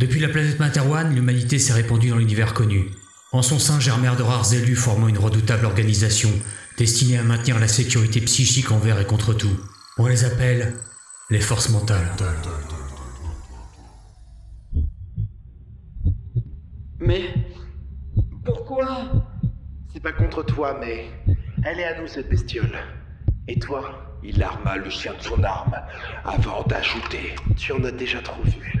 Depuis la planète Materwan, l'humanité s'est répandue dans l'univers connu. En son sein germèrent de rares élus formant une redoutable organisation destinée à maintenir la sécurité psychique envers et contre tout. On les appelle les forces mentales. Mais pourquoi? C'est pas contre toi, mais elle est à nous cette bestiole. Et toi? Il arma le chien de son arme avant d'ajouter Tu en as déjà trop vu.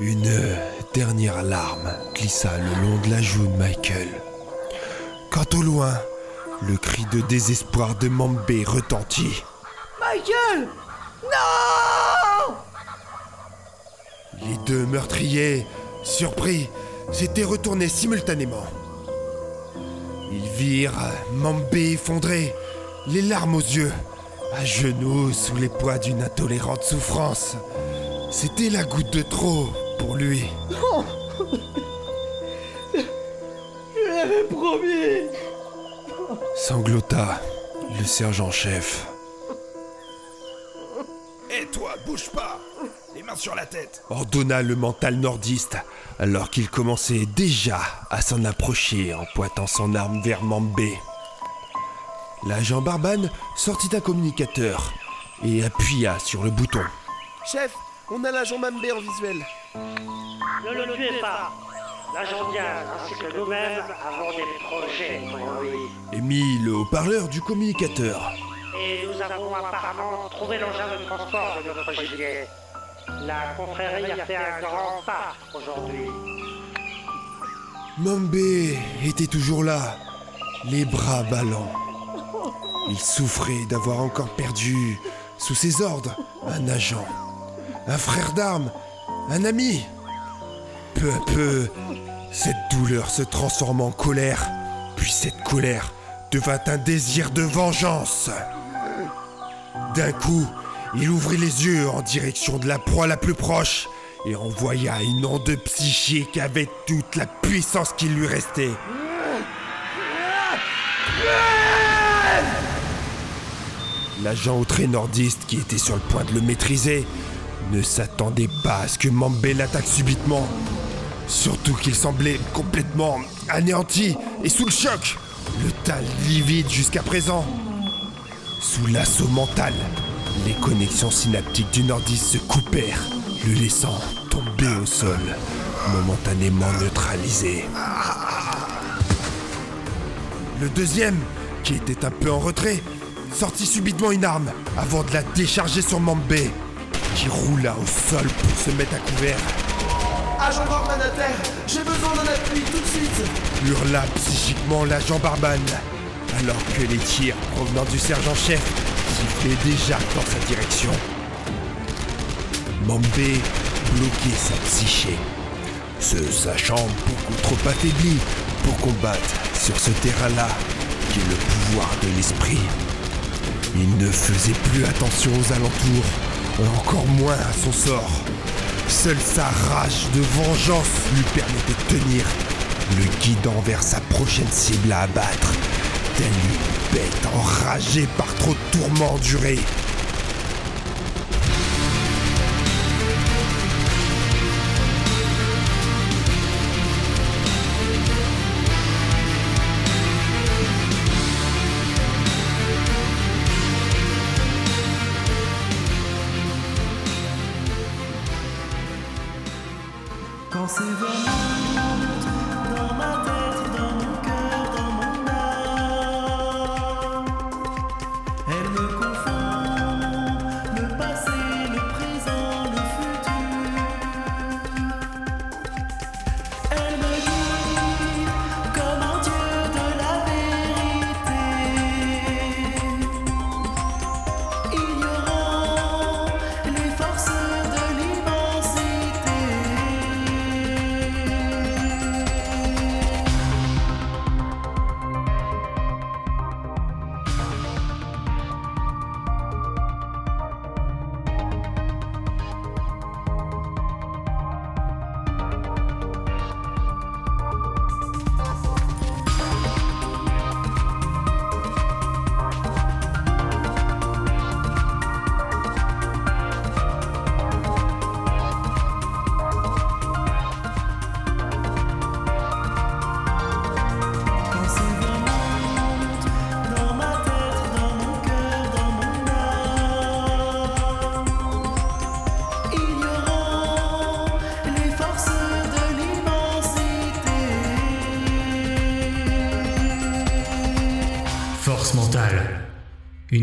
Une dernière larme glissa le long de la joue de Michael. Quand au loin, le cri de désespoir de Mambé retentit. Michael Non Les deux meurtriers, surpris, s'étaient retournés simultanément. Ils virent Mambé effondré, les larmes aux yeux, à genoux sous les poids d'une intolérante souffrance. C'était la goutte de trop pour lui. Non Je l'avais promis Sanglota, le sergent-chef. Et toi, bouge pas Les mains sur la tête ordonna le mental nordiste, alors qu'il commençait déjà à s'en approcher en pointant son arme vers Mambé. L'agent Barbane sortit un communicateur et appuya sur le bouton. Chef, on a l'agent Mambé en visuel. Ne le tuez pas. L'agent Diaz ainsi que nous-mêmes avons des projets pour lui. et mit le haut-parleur du communicateur. Et nous avons apparemment trouvé l'engin de transport de notre gilet. La confrérie a fait un grand pas aujourd'hui. Mambé était toujours là, les bras ballants. Il souffrait d'avoir encore perdu, sous ses ordres, un agent, un frère d'armes, un ami. Peu à peu, cette douleur se transforma en colère, puis cette colère devint un désir de vengeance. D'un coup, il ouvrit les yeux en direction de la proie la plus proche et envoya une onde psychique avec toute la puissance qui lui restait. L'agent trait nordiste qui était sur le point de le maîtriser ne s'attendait pas à ce que Mambé l'attaque subitement. Surtout qu'il semblait complètement anéanti et sous le choc, le teint livide jusqu'à présent. Sous l'assaut mental, les connexions synaptiques du nordiste se coupèrent, le laissant tomber au sol, momentanément neutralisé. Le deuxième, qui était un peu en retrait, sortit subitement une arme avant de la décharger sur Mambé, qui roula au sol pour se mettre à couvert. Agent Gorman à terre J'ai besoin d'un appui tout de suite hurla psychiquement l'agent Barbane, alors que les tirs provenant du sergent-chef sifflaient déjà dans sa direction. Mambé bloquait sa psyché, se sachant beaucoup trop affaibli pour combattre sur ce terrain-là qui est le pouvoir de l'esprit. Il ne faisait plus attention aux alentours, encore moins à son sort. Seule sa rage de vengeance lui permettait de tenir, le guidant vers sa prochaine cible à abattre, telle une bête enragée par trop de tourments endurés. Quand c'est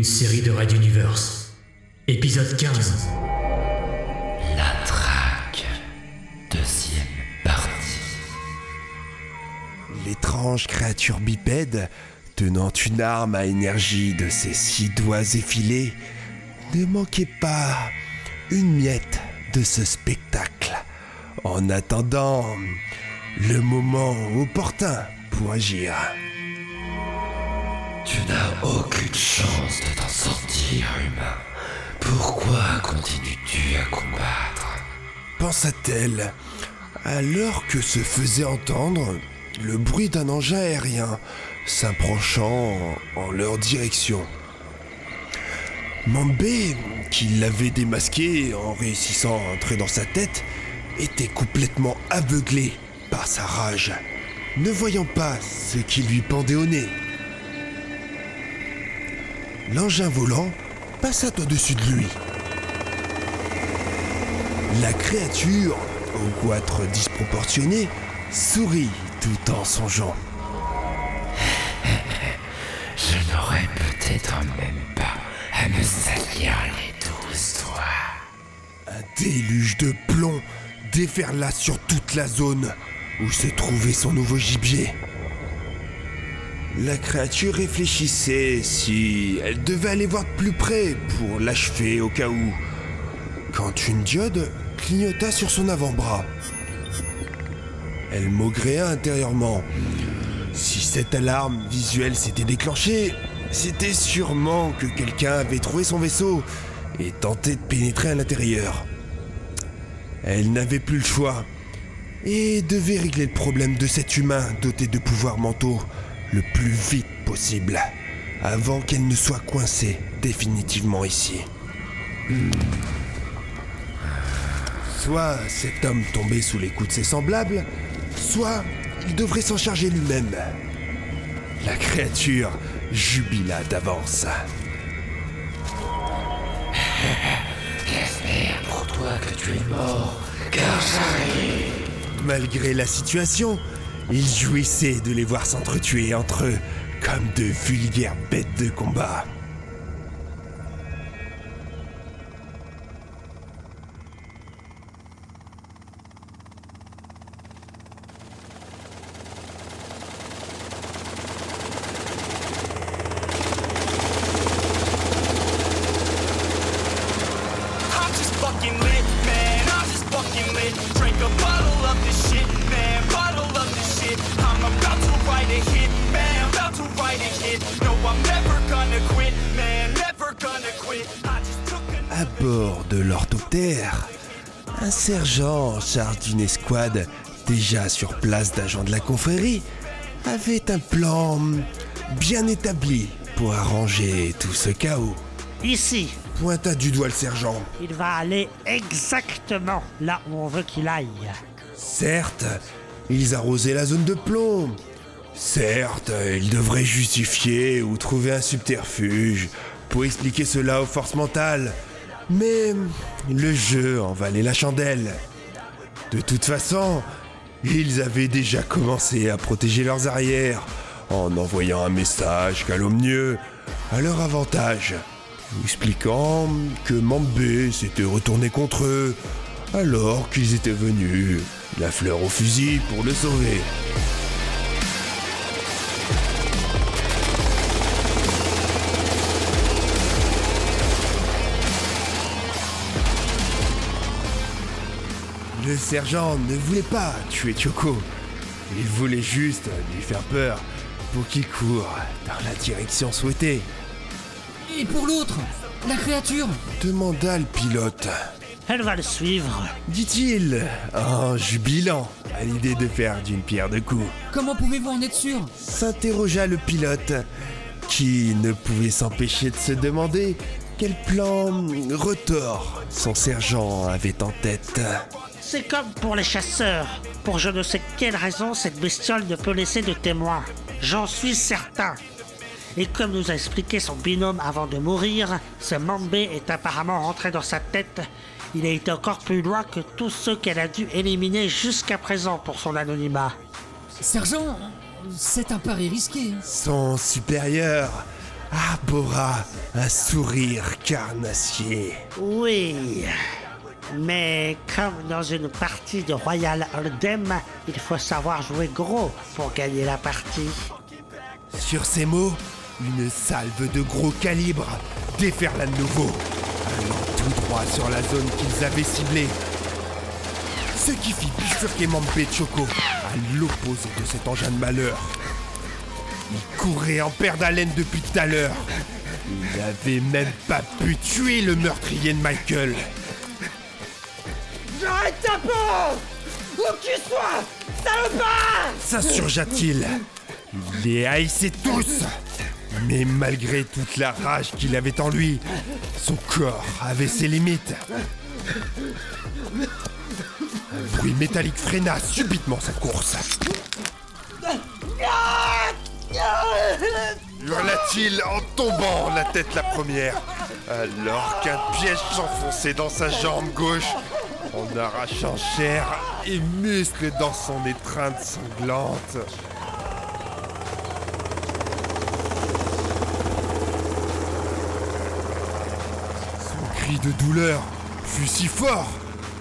série de Red Universe. Épisode 15. La traque. Deuxième partie. L'étrange créature bipède, tenant une arme à énergie de ses six doigts effilés, ne manquait pas une miette de ce spectacle, en attendant le moment opportun pour agir. Tu n'as aucune chance de t'en sortir, humain. Pourquoi continues-tu à combattre? Pensa-t-elle, alors que se faisait entendre le bruit d'un engin aérien s'approchant en leur direction. Mambé, qui l'avait démasqué en réussissant à entrer dans sa tête, était complètement aveuglé par sa rage, ne voyant pas ce qui lui pendait au nez. L'engin volant passa au-dessus de lui. La créature, au goitre disproportionné, sourit tout en songeant. Je n'aurais peut-être même pas à me salir les douze doigts. Un déluge de plomb déferla sur toute la zone où se trouvait son nouveau gibier. La créature réfléchissait si elle devait aller voir de plus près pour l'achever au cas où, quand une diode clignota sur son avant-bras. Elle maugréa intérieurement. Si cette alarme visuelle s'était déclenchée, c'était sûrement que quelqu'un avait trouvé son vaisseau et tenté de pénétrer à l'intérieur. Elle n'avait plus le choix et devait régler le problème de cet humain doté de pouvoirs mentaux le plus vite possible, avant qu'elle ne soit coincée définitivement ici. Soit cet homme tombait sous les coups de ses semblables, soit il devrait s'en charger lui-même. La créature jubila d'avance. J'espère pour toi que tu es mort, car j'arrive. Malgré la situation, il jouissait de les voir s'entretuer entre eux comme de vulgaires bêtes de combat. En charge d'une escouade déjà sur place d'agents de la confrérie avait un plan bien établi pour arranger tout ce chaos. Ici, Pointa du doigt le sergent. il va aller exactement là où on veut qu'il aille. Certes, ils arrosaient la zone de plomb. Certes, ils devraient justifier ou trouver un subterfuge pour expliquer cela aux forces mentales. Mais le jeu en valait la chandelle. De toute façon, ils avaient déjà commencé à protéger leurs arrières en envoyant un message calomnieux à leur avantage, expliquant que Mambé s'était retourné contre eux alors qu'ils étaient venus, la fleur au fusil pour le sauver. Le sergent ne voulait pas tuer Choco. Il voulait juste lui faire peur pour qu'il court dans la direction souhaitée. Et pour l'autre La créature Demanda le pilote. Elle va le suivre. dit-il, en jubilant à l'idée de faire d'une pierre deux coups. Comment pouvez-vous en être sûr? S'interrogea le pilote, qui ne pouvait s'empêcher de se demander quel plan retors son sergent avait en tête. C'est comme pour les chasseurs. Pour je ne sais quelle raison, cette bestiole ne peut laisser de témoins. J'en suis certain. Et comme nous a expliqué son binôme avant de mourir, ce Mambé est apparemment rentré dans sa tête. Il a été encore plus loin que tous ceux qu'elle a dû éliminer jusqu'à présent pour son anonymat. Sergent, c'est un pari risqué. Son supérieur arbora un sourire carnassier. Oui. Mais comme dans une partie de Royal Hold'em, il faut savoir jouer gros pour gagner la partie. Sur ces mots, une salve de gros calibre déferla de nouveau, allant tout droit sur la zone qu'ils avaient ciblée. Ce qui fit bifurquer Mampé Choco à l'opposé de cet engin de malheur. Il courait en père d'haleine depuis tout à l'heure. Il n'avait même pas pu tuer le meurtrier de Michael. J'arrête ta peau Où que tu sois Salopard S'insurgea-t-il Il les haïssait tous Mais malgré toute la rage qu'il avait en lui, son corps avait ses limites. Un bruit métallique freina subitement sa course. Hurla-t-il en tombant la tête la première, alors qu'un piège s'enfonçait dans sa jambe gauche, en arrachant chair et muscles dans son étreinte sanglante. Son cri de douleur fut si fort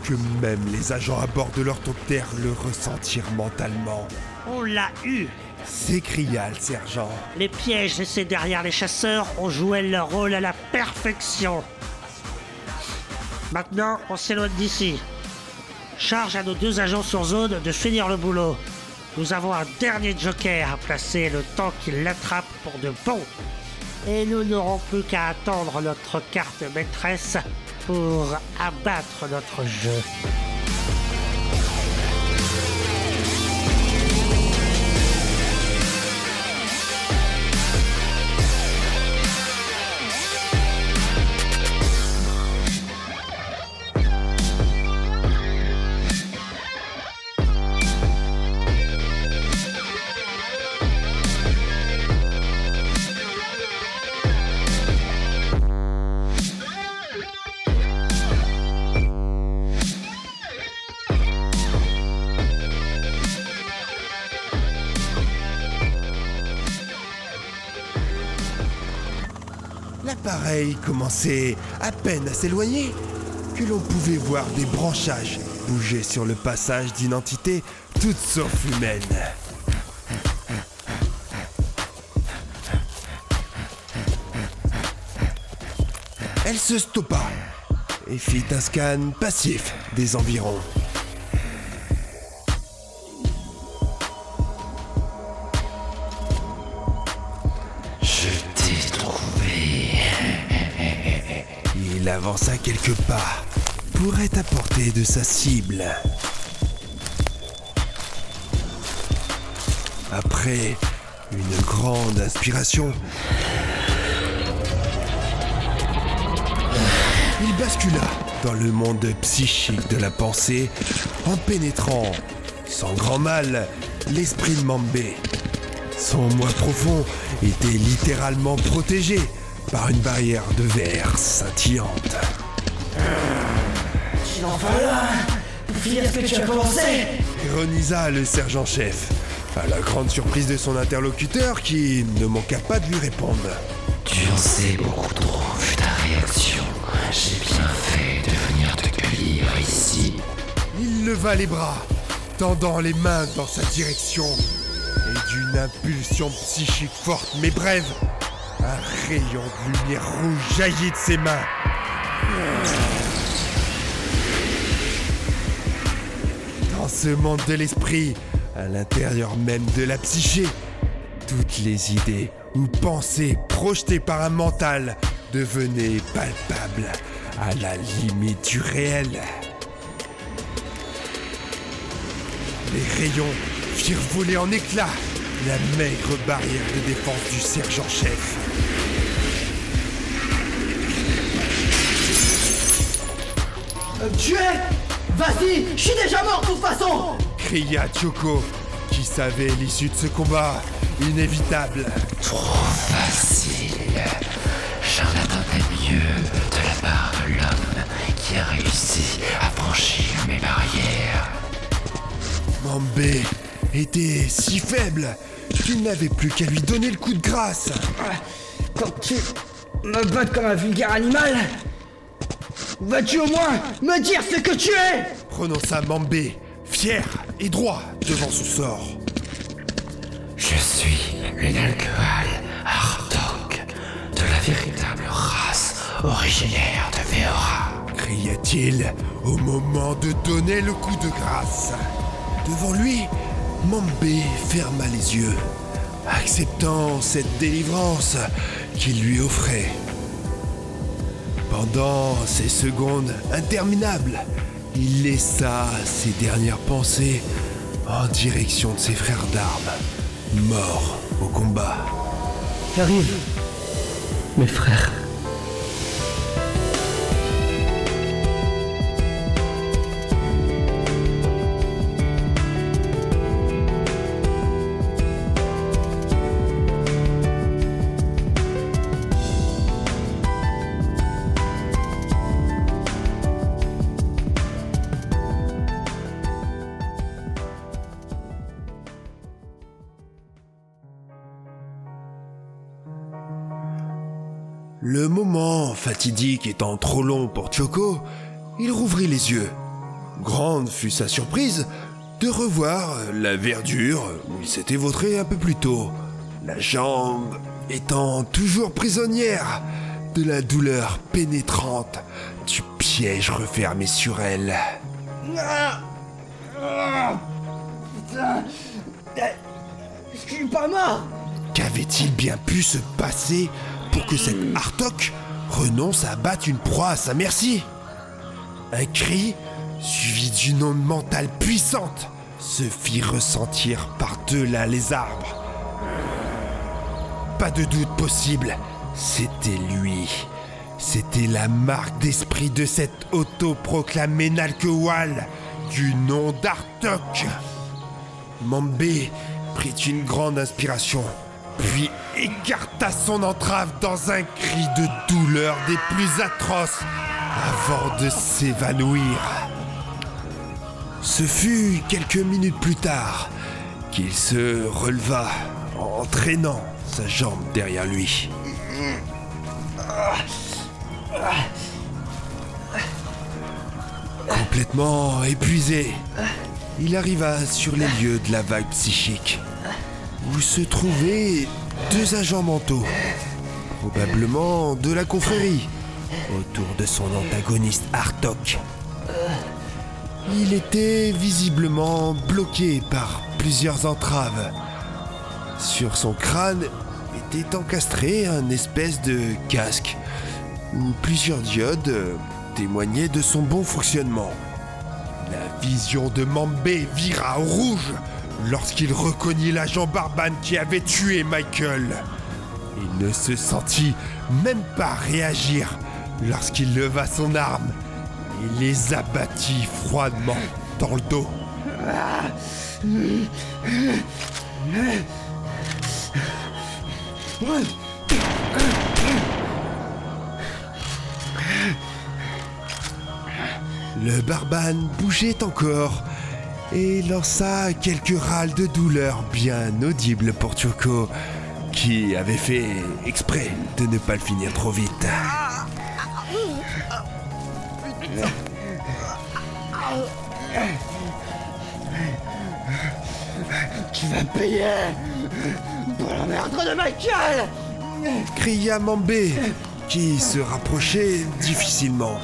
que même les agents à bord de l'orthoptère le ressentirent mentalement. On l'a eu. S'écria le sergent. Les pièges laissés derrière les chasseurs ont joué leur rôle à la perfection. Maintenant, on s'éloigne d'ici. Charge à nos deux agents sur zone de finir le boulot. Nous avons un dernier joker à placer le temps qu'il l'attrape pour de bon. Et nous n'aurons plus qu'à attendre notre carte maîtresse pour abattre notre jeu. Commençait à peine à s'éloigner que l'on pouvait voir des branchages bouger sur le passage d'identité toutes sauf humaine. Elle se stoppa et fit un scan passif des environs. Avança quelques pas pour être à portée de sa cible. Après une grande inspiration, il bascula dans le monde psychique de la pensée en pénétrant, sans grand mal, l'esprit de Mambé. Son moi profond était littéralement protégé par une barrière de verre scintillante. Il en fallait pour finir ce que tu as commencé Ironisa le sergent-chef, à la grande surprise de son interlocuteur qui ne manqua pas de lui répondre. Tu en sais beaucoup trop vu ta réaction. J'ai bien fait de venir te cueillir ici. Il leva les bras, tendant les mains dans sa direction, et d'une impulsion psychique forte mais brève, un rayon de lumière rouge jaillit de ses mains. Dans ce monde de l'esprit, à l'intérieur même de la psyché, toutes les idées ou pensées projetées par un mental devenaient palpables à la limite du réel. Les rayons firent voler en éclats la maigre barrière de défense du sergent-chef. Euh, Tu es? Vas-y, je suis déjà mort de toute façon cria Choco, qui savait l'issue de ce combat inévitable. Trop facile. J'en attendais mieux de la part de l'homme qui a réussi à franchir mes barrières. Mambé était si faible qu'il n'avait plus qu'à lui donner le coup de grâce. Quand tu me battes comme un vulgaire animal, vas-tu au moins me dire ce que tu es? Prononça Mambé, fier et droit devant son sort. Je suis le Nalgual Ardok, de la véritable race originaire de Veora. cria-t-il au moment de donner le coup de grâce. Devant lui, Mambé ferma les yeux, acceptant cette délivrance qu'il lui offrait. Pendant ces secondes interminables, il laissa ses dernières pensées en direction de ses frères d'armes, morts au combat. Mes frères. Étant trop long pour Choco, il rouvrit les yeux. Grande fut sa surprise de revoir la verdure où il s'était vautré un peu plus tôt, la jambe étant toujours prisonnière de la douleur pénétrante du piège refermé sur elle. Ah Ah Putain Je suis pas mort Qu'avait-il bien pu se passer pour que cet Artok renonce à battre une proie à sa merci Un cri, suivi d'une onde mentale puissante, se fit ressentir par-delà les arbres. Pas de doute possible, c'était lui. C'était la marque d'esprit de cet autoproclamé Nalkewal du nom d'Artok. Mambé prit une grande inspiration, puis écarta son entrave dans un cri de douleur des plus atroces avant de s'évanouir. Ce fut quelques minutes plus tard qu'il se releva en traînant sa jambe derrière lui. Complètement épuisé, il arriva sur les lieux de la vague psychique, où se trouvaient deux agents mentaux, probablement de la confrérie, autour de son antagoniste Artok. Il était visiblement bloqué par plusieurs entraves. Sur son crâne était encastré un espèce de casque, où plusieurs diodes euh, témoignaient de son bon fonctionnement. La vision de Mambé vira au rouge lorsqu'il reconnut l'agent Barban qui avait tué Michael. Il ne se sentit même pas réagir lorsqu'il leva son arme et les abattit froidement dans le dos. Le Barban bougeait encore et lança quelques râles de douleur bien audibles pour Choco, qui avait fait exprès de ne pas le finir trop vite. Tu vas payer pour la meurtre de Michael Cria Mambé, qui se rapprochait difficilement.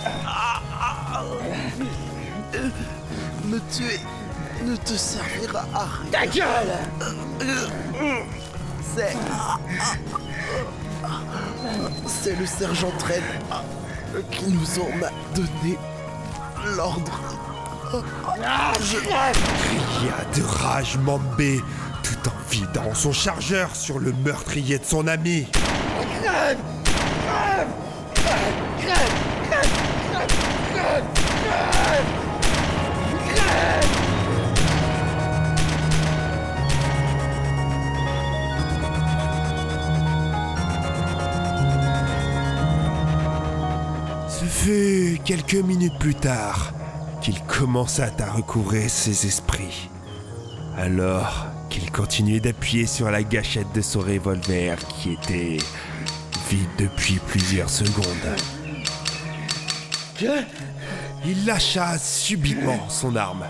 Me tuer ne te servira à rien. Ta gueule C'est. C'est le sergent Tren qui nous en a donné l'ordre. Ah, je Cria de rage Mambé, tout en vidant son chargeur sur le meurtrier de son ami. Fut quelques minutes plus tard qu'il commença à recouvrer ses esprits. Alors qu'il continuait d'appuyer sur la gâchette de son revolver qui était vide depuis plusieurs secondes. Que Il lâcha subitement son arme.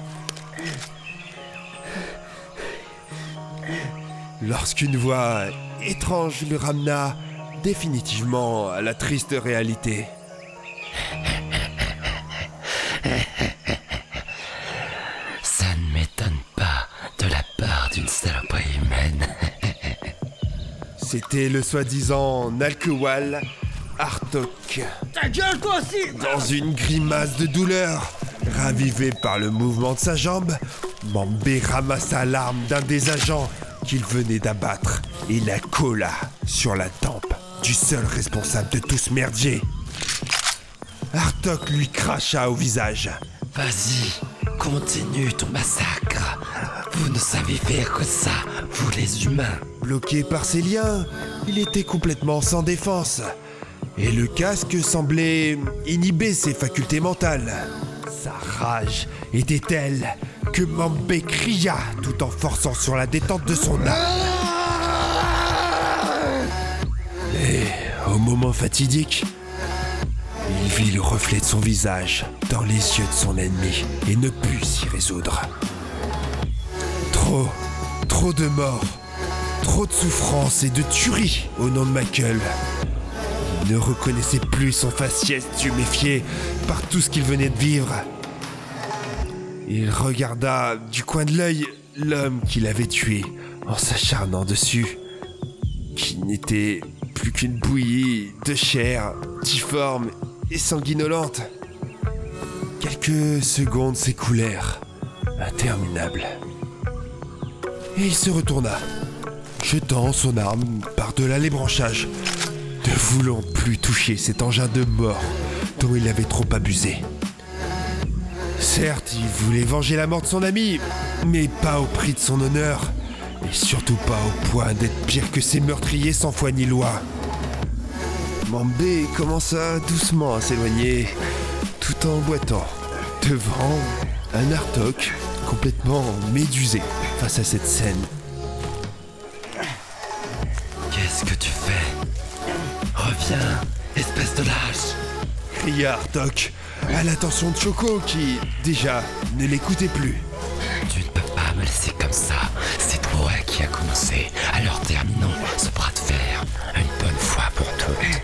Lorsqu'une voix étrange le ramena définitivement à la triste réalité. C'était le soi-disant Nalkewal Artok. Ta gueule toi aussi Dans une grimace de douleur, ravivé par le mouvement de sa jambe, Mambé ramassa l'arme d'un des agents qu'il venait d'abattre et la colla sur la tempe du seul responsable de tout ce merdier. Artok lui cracha au visage. Vas-y, continue ton massacre. Vous ne savez faire que ça, vous les humains. Bloqué par ses liens, il était complètement sans défense. Et le casque semblait inhiber ses facultés mentales. Sa rage était telle que Mambé cria tout en forçant sur la détente de son arme. Et au moment fatidique, il vit le reflet de son visage dans les yeux de son ennemi et ne put s'y résoudre. Trop, trop de morts, trop de souffrance et de tuerie au nom de Michael. Il ne reconnaissait plus son faciès tuméfié par tout ce qu'il venait de vivre. Il regarda du coin de l'œil l'homme qu'il avait tué en s'acharnant dessus, qui n'était plus qu'une bouillie de chair difforme et sanguinolente. Quelques secondes s'écoulèrent, interminables. Et il se retourna, jetant son arme par-delà les branchages, ne voulant plus toucher cet engin de mort dont il avait trop abusé. Certes, il voulait venger la mort de son ami, mais pas au prix de son honneur, et surtout pas au point d'être pire que ces meurtriers sans foi ni loi. Mambé commença doucement à s'éloigner, tout en boitant, devant un Artok complètement médusé face à cette scène. Qu'est-ce que tu fais? Reviens, espèce de lâche cria Artok à l'attention de Choco qui, déjà, ne l'écoutait plus. Tu ne peux pas me laisser comme ça. C'est toi qui a commencé. Alors terminons ce bras de fer une bonne fois pour toutes.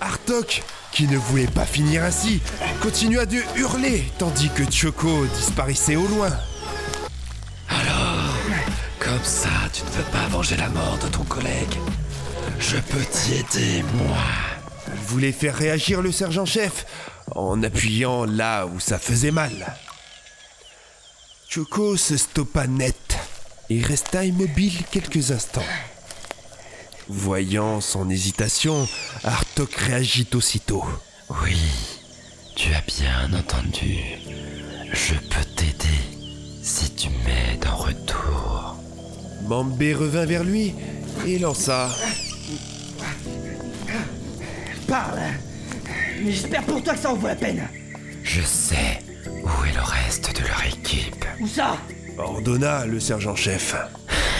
Artok, qui ne voulait pas finir ainsi, continua de hurler tandis que Choco disparaissait au loin. Comme ça, tu ne veux pas venger la mort de ton collègue Je peux t'y aider, moi. Il voulait faire réagir le sergent-chef en appuyant là où ça faisait mal. Choco se stoppa net et resta immobile quelques instants. Voyant son hésitation, Artok réagit aussitôt. Oui, tu as bien entendu. Je peux t'aider si tu m'aides en retour. Mambé revint vers lui et lança Parle Mais j'espère pour toi que ça en vaut la peine Je sais où est le reste de leur équipe. Où ça? Ordonna le sergent-chef.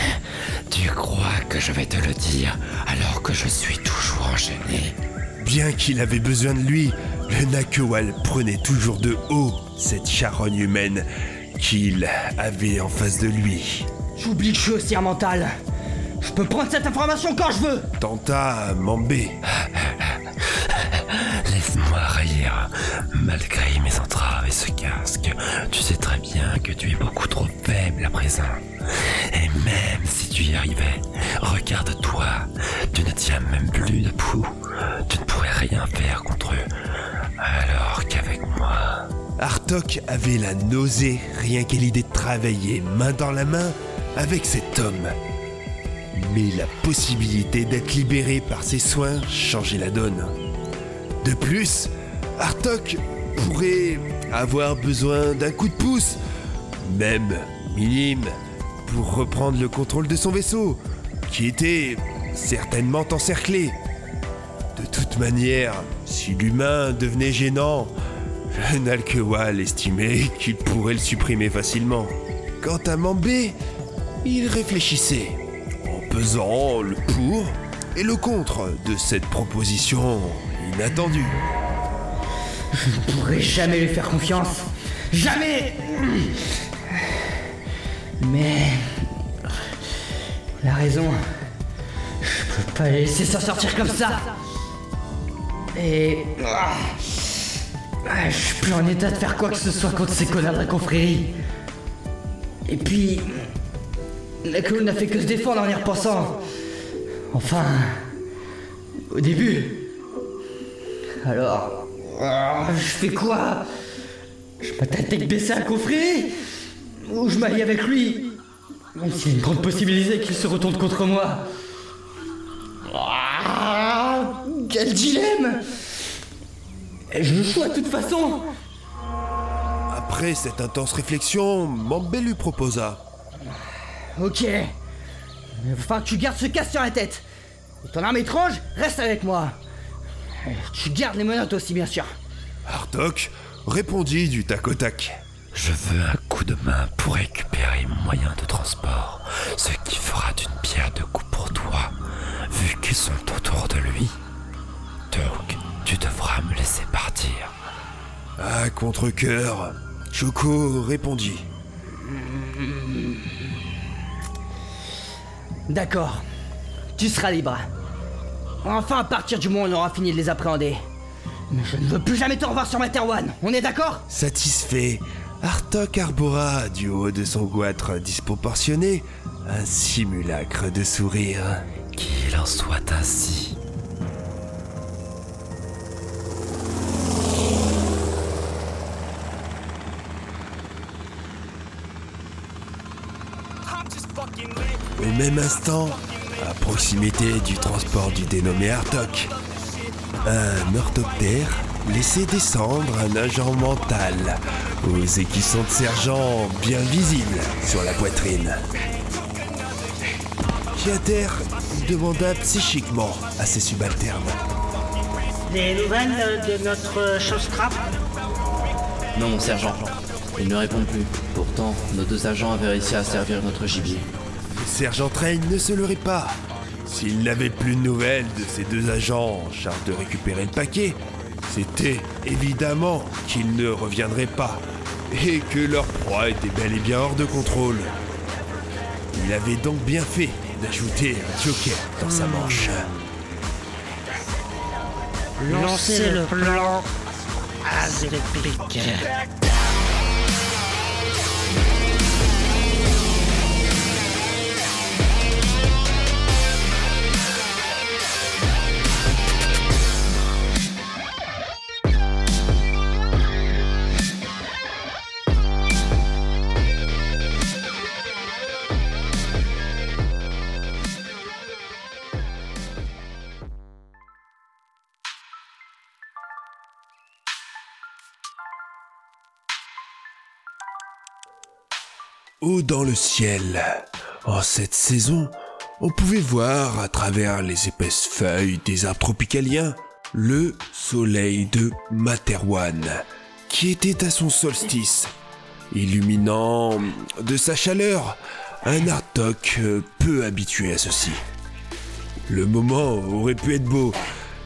Tu crois que je vais te le dire alors que je suis toujours enchaîné? Bien qu'il avait besoin de lui, le Nakewal prenait toujours de haut cette charogne humaine qu'il avait en face de lui. J'oublie que je suis aussi un mental Je peux prendre cette information quand je veux Tenta Mambé. Laisse-moi rire. Malgré mes entraves et ce casque, tu sais très bien que tu es beaucoup trop faible à présent. Et même si tu y arrivais, regarde-toi, tu ne tiens même plus debout. Tu ne pourrais rien faire contre eux. Alors qu'avec moi, Artok avait la nausée rien qu'à l'idée de travailler main dans la main avec cet homme. Mais la possibilité d'être libéré par ses soins changeait la donne. De plus, Artok pourrait avoir besoin d'un coup de pouce, même minime, pour reprendre le contrôle de son vaisseau, qui était certainement encerclé. De toute manière, si l'humain devenait gênant, Nalkewal estimait qu'il pourrait le supprimer facilement. Quant à Mambé, il réfléchissait, en pesant le pour et le contre de cette proposition inattendue. Je ne pourrai jamais lui faire confiance. Jamais Mais... La raison... Je peux pas laisser s'en sortir comme ça. Et... Je suis plus en état de faire quoi que ce soit contre ces connards de la confrérie. Et puis... La colonne n'a fait que se défendre en y repensant. Enfin... Au début... Alors... ah, je fais quoi? Je ta tête baissée à confrérie Ou je m'allie avec lui? Même s'il y a une grande possibilité qu'il se retourne contre moi. Ah, quel dilemme! Et Je joue de toute façon. Après cette intense réflexion, Mambé lui proposa. Ok. Mais va falloir que tu gardes ce casque sur la tête. Et ton arme étrange, reste avec moi. Et Tu gardes les menottes aussi, bien sûr. Artok répondit du tac au tac. Je veux un coup de main pour récupérer mon moyen de transport, ce qui fera d'une pierre deux coups pour toi, vu qu'ils sont autour de lui. Donc, tu devras me laisser partir. À contre-coeur, Choco répondit. D'accord. Tu seras libre. Enfin, à partir du moment où on aura fini de les appréhender. Mais je ne veux plus jamais te revoir sur Materwan. On est d'accord? Satisfait, Artok arbora du haut de son goitre disproportionné un simulacre de sourire. Qu'il en soit ainsi. Même instant, à proximité du transport du dénommé Artok, un orthoptère laissait descendre un agent mental aux écussons de sergent bien visibles sur la poitrine. Kiater demanda psychiquement à ses subalternes. Des nouvelles de notre chausse-crabe Non, mon sergent. Ils ne répondent plus. Pourtant, nos deux agents avaient réussi à servir notre gibier. Sergent Train ne se leurrait pas. S'il n'avait plus de nouvelles de ses deux agents en charge de récupérer le paquet, c'était évidemment qu'ils ne reviendraient pas et que leur proie était bel et bien hors de contrôle. Il avait donc bien fait d'ajouter un joker dans sa manche. Lancez le plan Azépique. Dans le ciel, en cette saison, on pouvait voir à travers les épaisses feuilles des arbres tropicaliens le soleil de Materwan, qui était à son solstice, illuminant de sa chaleur un Artok peu habitué à ceci. Le moment aurait pu être beau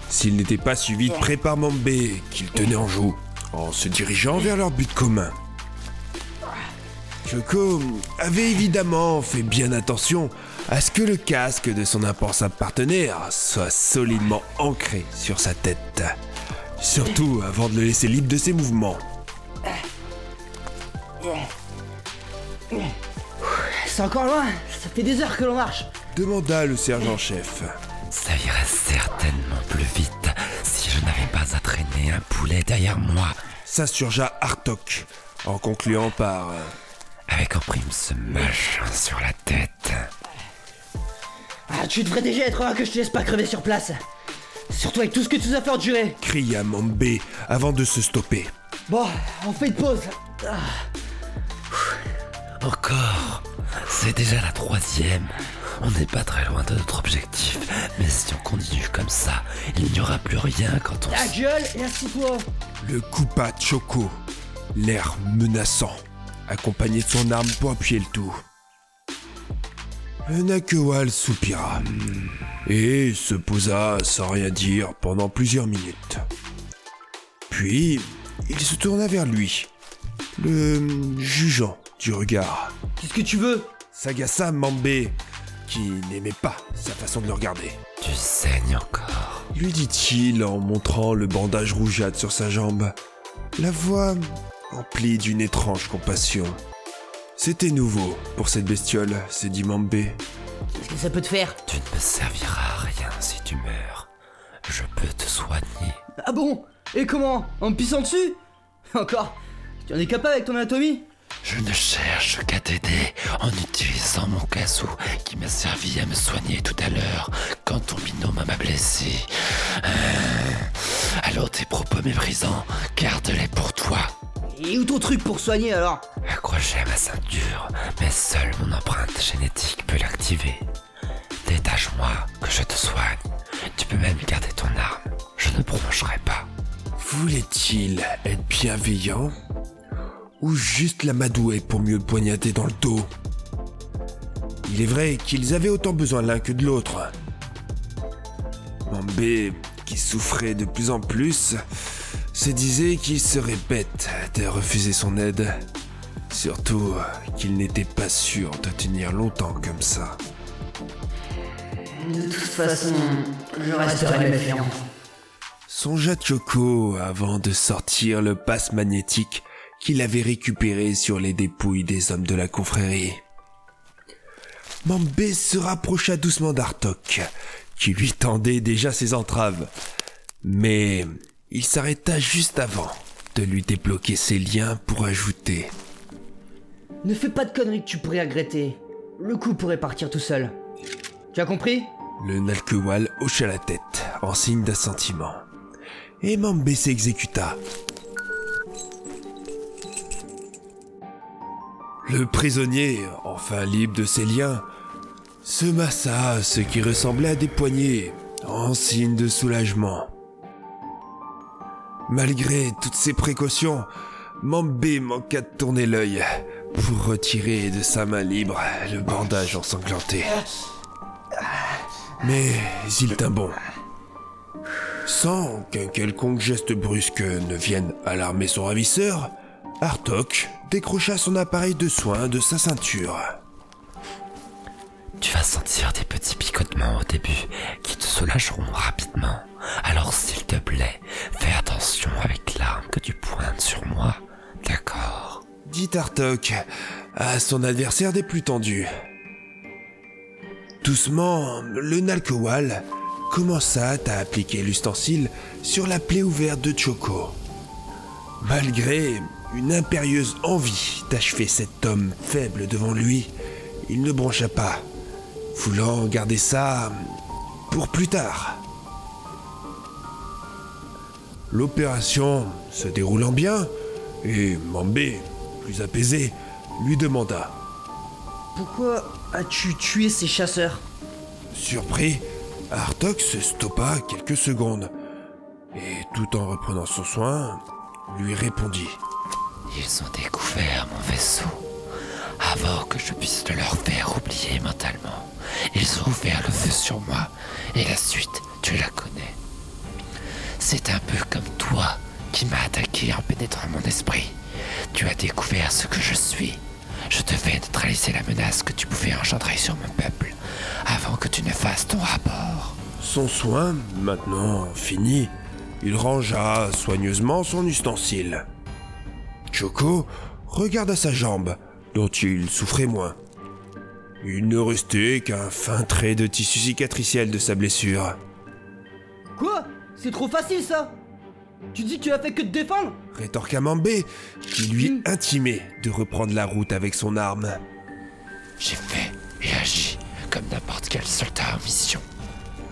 s'il n'était pas suivi de près par Mambé qu'il tenait en joue, en se dirigeant vers leur but commun. Choco avait évidemment fait bien attention à ce que le casque de son impensable partenaire soit solidement ancré sur sa tête. Surtout avant de le laisser libre de ses mouvements. C'est encore loin Ça fait des heures que l'on marche. Demanda le sergent-chef. Ça irait certainement plus vite si je n'avais pas à traîner un poulet derrière moi. S'insurgea Artok, en concluant par... Avec en prime ce machin sur la tête. Ah, tu devrais déjà être heureux que je te laisse pas crever sur place. Surtout avec tout ce que tu nous as fait endurer. cria Mambé avant de se stopper. Bon, on fait une pause. Ah, Encore C'est déjà la troisième. On n'est pas très loin de notre objectif, mais si on continue comme ça, il n'y aura plus rien quand on... ta gueule et assis-toi. Le coupa Choco, l'air menaçant, accompagné de son arme pour appuyer le tout. Le Nakewal soupira et se posa sans rien dire pendant plusieurs minutes. Puis, il se tourna vers lui, le jugeant du regard. Qu'est-ce que tu veux? S'agaça Mambé, qui n'aimait pas sa façon de le regarder. Tu saignes encore. Lui dit-il en montrant le bandage rougeâtre sur sa jambe, la voix emplie d'une étrange compassion. C'était nouveau pour cette bestiole, s'est dit Mambé. Qu'est-ce que ça peut te faire? Tu ne me serviras à rien si tu meurs. Je peux te soigner. Ah bon? Et comment? En me pissant dessus? Encore? Tu en es capable avec ton anatomie? Je ne cherche qu'à t'aider en utilisant mon casou qui m'a servi à me soigner tout à l'heure quand ton binôme m'a blessé. Euh, Alors tes propos méprisants, garde-les pour toi. Et où ton truc pour soigner alors? Accroché à ma ceinture, mais seule mon empreinte génétique peut l'activer. Détache-moi, que je te soigne. Tu peux même garder ton arme. Je ne broncherai pas. Voulait-il être bienveillant? Ou juste l'amadouer pour mieux le poignarder dans le dos Il est vrai qu'ils avaient autant besoin l'un que de l'autre. Mambé, qui souffrait de plus en plus, se disait qu'il serait bête de refuser son aide. Surtout qu'il n'était pas sûr de tenir longtemps comme ça. De toute façon, je resterai méfiant. Songea Choco avant de sortir le passe magnétique qu'il avait récupéré sur les dépouilles des hommes de la confrérie. Mambé se rapprocha doucement d'Artok, qui lui tendait déjà ses entraves. Mais il s'arrêta juste avant de lui débloquer ses liens pour ajouter. Ne fais pas de conneries que tu pourrais regretter. Le coup pourrait partir tout seul. Tu as compris? Le Nalkewal hocha la tête en signe d'assentiment. Et Mambé s'exécuta. Le prisonnier, enfin libre de ses liens, se massa à ce qui ressemblait à des poignées, en signe de soulagement. Malgré toutes ces précautions, Mambé manqua de tourner l'œil pour retirer de sa main libre le bandage ensanglanté. Mais il tint bon. Sans qu'un quelconque geste brusque ne vienne alarmer son ravisseur, Artok décrocha son appareil de soins de sa ceinture. Tu vas sentir des petits picotements au début qui te soulageront rapidement. Alors s'il te plaît, fais attention avec l'arme que tu pointes sur moi. D'accord? Dit Artok à son adversaire des plus tendus. Doucement, le Nalkowal commença à appliquer l'ustensile sur la plaie ouverte de Choco. Malgré une impérieuse envie d'achever cet homme faible devant lui, il ne broncha pas, voulant garder ça pour plus tard. L'opération se déroulant bien, et Mambé, plus apaisé, lui demanda. Pourquoi as-tu tué ces chasseurs? Surpris, Artok se stoppa quelques secondes, et tout en reprenant son soin, lui répondit. Ils ont découvert mon vaisseau. Avant que je puisse le leur faire oublier mentalement, ils ont ouvert le feu sur moi, et la suite, tu la connais. C'est un peu comme toi qui m'as attaqué en pénétrant mon esprit. Tu as découvert ce que je suis. Je devais neutraliser la menace que tu pouvais engendrer sur mon peuple avant que tu ne fasses ton rapport. Son soin, maintenant fini, il rangea soigneusement son ustensile. Choco regarda sa jambe, dont il souffrait moins. Il ne restait qu'un fin trait de tissu cicatriciel de sa blessure. Quoi? C'est trop facile ça Tu dis que tu as fait que te défendre? Rétorqua Mambé, qui lui intimait de reprendre la route avec son arme. J'ai fait et agi comme n'importe quel soldat en mission.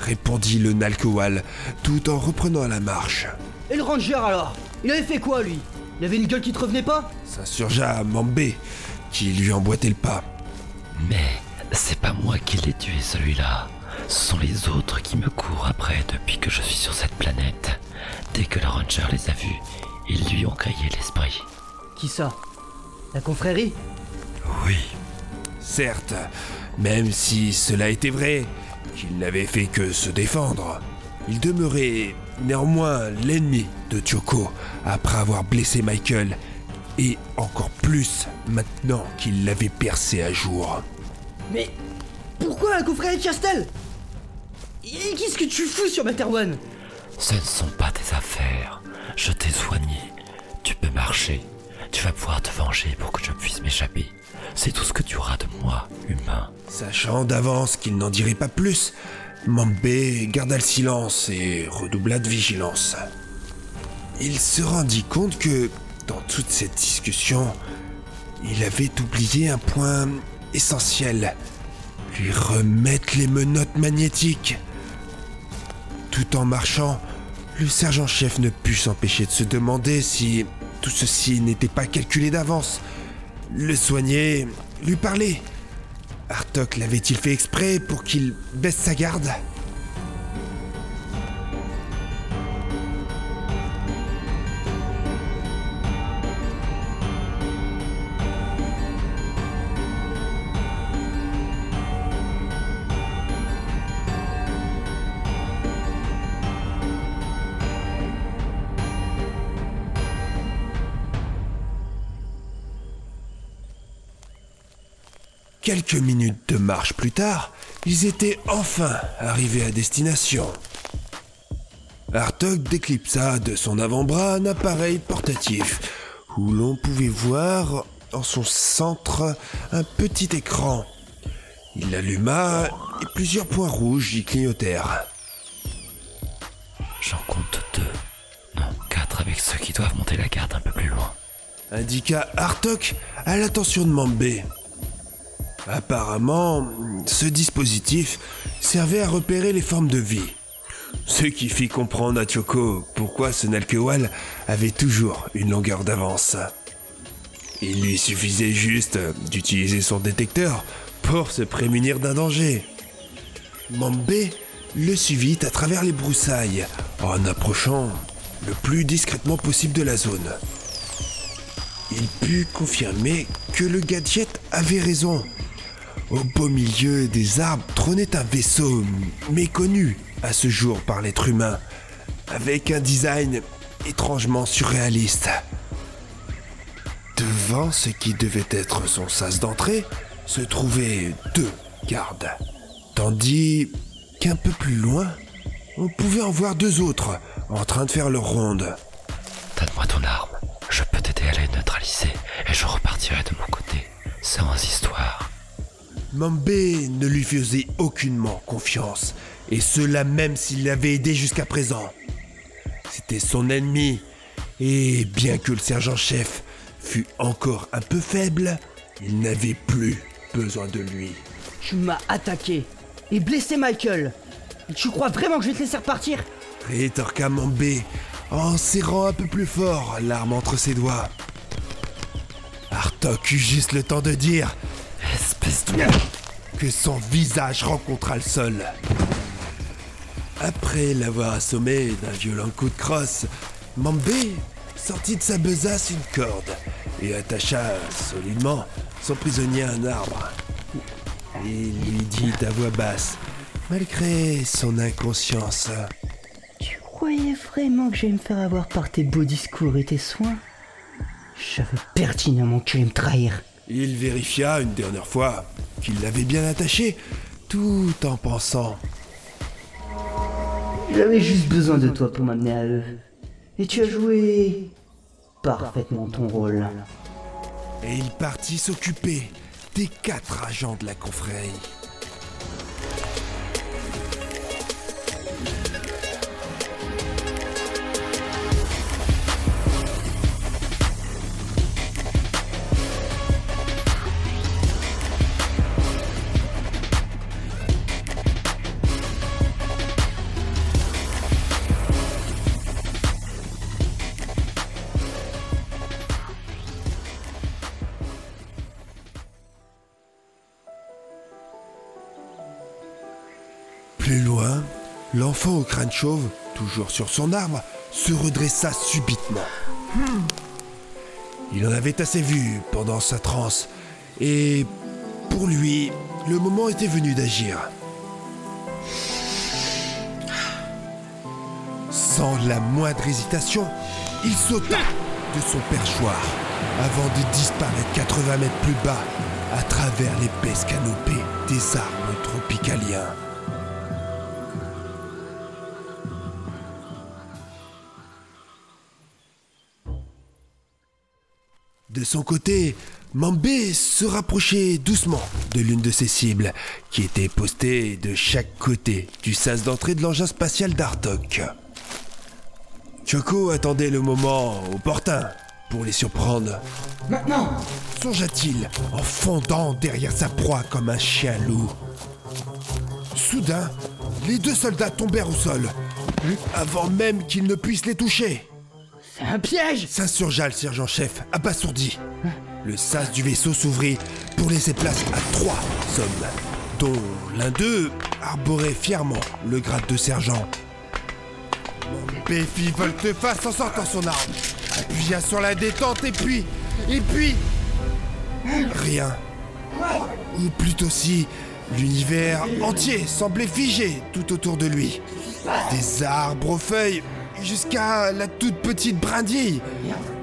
Répondit le Nalkowal, tout en reprenant la marche. Et le ranger alors? Il avait fait quoi lui? Il avait une gueule qui te revenait pas? S'insurgea Mambé, qui lui emboîtait le pas. Mais c'est pas moi qui l'ai tué celui-là. Ce sont les autres qui me courent après depuis que je suis sur cette planète. Dès que le ranger les a vus, ils lui ont grillé l'esprit. Qui ça? La confrérie? Oui. Certes, Même si cela était vrai, qu'il n'avait fait que se défendre, il demeurait néanmoins l'ennemi de Tyoko après avoir blessé Michael, et encore plus maintenant qu'il l'avait percé à jour. Mais pourquoi la confrérie de Castel Et qu'est-ce que tu fous sur Materwan Ce ne sont pas tes affaires. Je t'ai soigné. Tu peux marcher. Tu vas pouvoir te venger pour que je puisse m'échapper. C'est tout ce que tu auras de moi, humain. Sachant d'avance qu'il n'en dirait pas plus, Mambé garda le silence et redoubla de vigilance. Il se rendit compte que, dans toute cette discussion, il avait oublié un point essentiel. Lui remettre les menottes magnétiques. Tout en marchant, le sergent-chef ne put s'empêcher de se demander si tout ceci n'était pas calculé d'avance. Le soigner, lui parler. Artok l'avait-il fait exprès pour qu'il baisse sa garde? Quelques minutes de marche plus tard, ils étaient enfin arrivés à destination. Artok déclipsa de son avant-bras un appareil portatif où l'on pouvait voir en son centre un petit écran. Il l'alluma et plusieurs points rouges y clignotèrent. J'en compte deux. Non, quatre avec ceux qui doivent monter la garde un peu plus loin. Indiqua Artok à l'attention de Mambé. Apparemment, ce dispositif servait à repérer les formes de vie. Ce qui fit comprendre à Tyoko pourquoi ce Nalkewal avait toujours une longueur d'avance. Il lui suffisait juste d'utiliser son détecteur pour se prémunir d'un danger. Mambé le suivit à travers les broussailles en approchant le plus discrètement possible de la zone. Il put confirmer que le gadget avait raison. Au beau milieu des arbres trônait un vaisseau méconnu à ce jour par l'être humain, avec un design étrangement surréaliste. Devant ce qui devait être son sas d'entrée se trouvaient deux gardes, tandis qu'un peu plus loin, on pouvait en voir deux autres en train de faire leur ronde. Donne-moi ton arme. Je peux t'aider à les neutraliser et je repartirai de mon côté, sans histoire. Mambé ne lui faisait aucunement confiance, et cela même s'il l'avait aidé jusqu'à présent. C'était son ennemi, et bien que le sergent-chef fût encore un peu faible, il n'avait plus besoin de lui. Tu m'as attaqué et blessé Michael. Tu crois vraiment que je vais te laisser repartir? Rétorqua Mambé en serrant un peu plus fort l'arme entre ses doigts. Artok eut juste le temps de dire Espèce de... que son visage rencontra le sol. Après l'avoir assommé d'un violent coup de crosse, Mambé sortit de sa besace une corde et attacha solidement son prisonnier à un arbre. Il lui dit à voix basse, malgré son inconscience. Tu croyais vraiment que j'allais me faire avoir par tes beaux discours et tes soins? Je savais pertinemment que tu me trahir. Il vérifia une dernière fois qu'il l'avait bien attaché, tout en pensant J'avais juste besoin de toi pour m'amener à eux. Et tu as joué parfaitement ton rôle. Et il partit s'occuper des quatre agents de la confrérie. Loin, l'enfant au crâne chauve, toujours sur son arbre, se redressa subitement. Il en avait assez vu pendant sa transe, et pour lui, le moment était venu d'agir. Sans la moindre hésitation, il sauta de son perchoir avant de disparaître 80 mètres plus bas à travers l'épaisse canopée des arbres tropicaliens. De son côté, Mambé se rapprochait doucement de l'une de ses cibles, qui était postée de chaque côté du sas d'entrée de l'engin spatial d'Artok. Choco attendait le moment opportun pour les surprendre. Maintenant Songea-t-il en fondant derrière sa proie comme un chien loup. Soudain, les deux soldats tombèrent au sol, avant même qu'ils ne puissent les toucher. Un piège S'insurgea le sergent-chef, abasourdi. Le sas du vaisseau s'ouvrit pour laisser place à trois hommes, dont l'un d'eux arborait fièrement le grade de sergent. Béfi volte-face en sortant son arme, appuya sur la détente et puis... Et puis... Rien. Ou plutôt si, l'univers entier semblait figé tout autour de lui. Des arbres aux feuilles jusqu'à la toute petite brindille.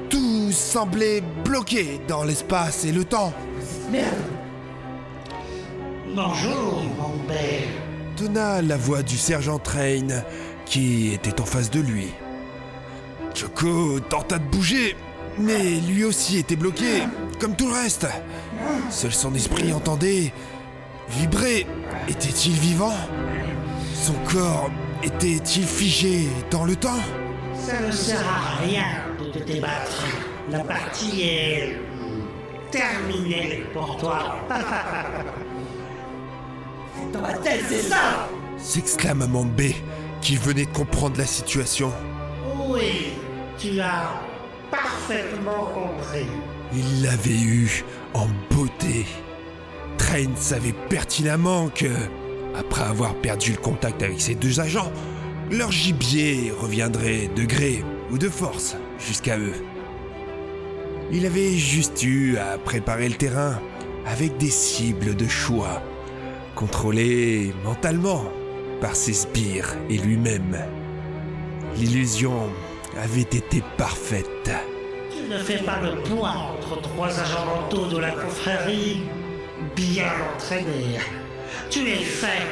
Tout semblait bloqué dans l'espace et le temps. Merde Bonjour, mon père. Donna la voix du sergent Train qui était en face de lui. Choco tenta de bouger, mais lui aussi était bloqué, comme tout le reste. Seul son esprit entendait vibrer. Était-il vivant? Son corps était-il figé dans le temps? Ça ne sert à rien de te débattre. La partie est terminée pour toi. Dans ma tête, c'est ça s'exclama Mambé, qui venait de comprendre la situation. Oui, tu as parfaitement compris. Il l'avait eu en beauté. Train savait pertinemment que, après avoir perdu le contact avec ses deux agents, leur gibier reviendrait de gré ou de force jusqu'à eux. Il avait juste eu à préparer le terrain avec des cibles de choix, contrôlées mentalement par ses sbires et lui-même. L'illusion avait été parfaite. Tu ne fais pas le poids entre trois agents mentaux de la confrérie bien entraînés. Tu es fait.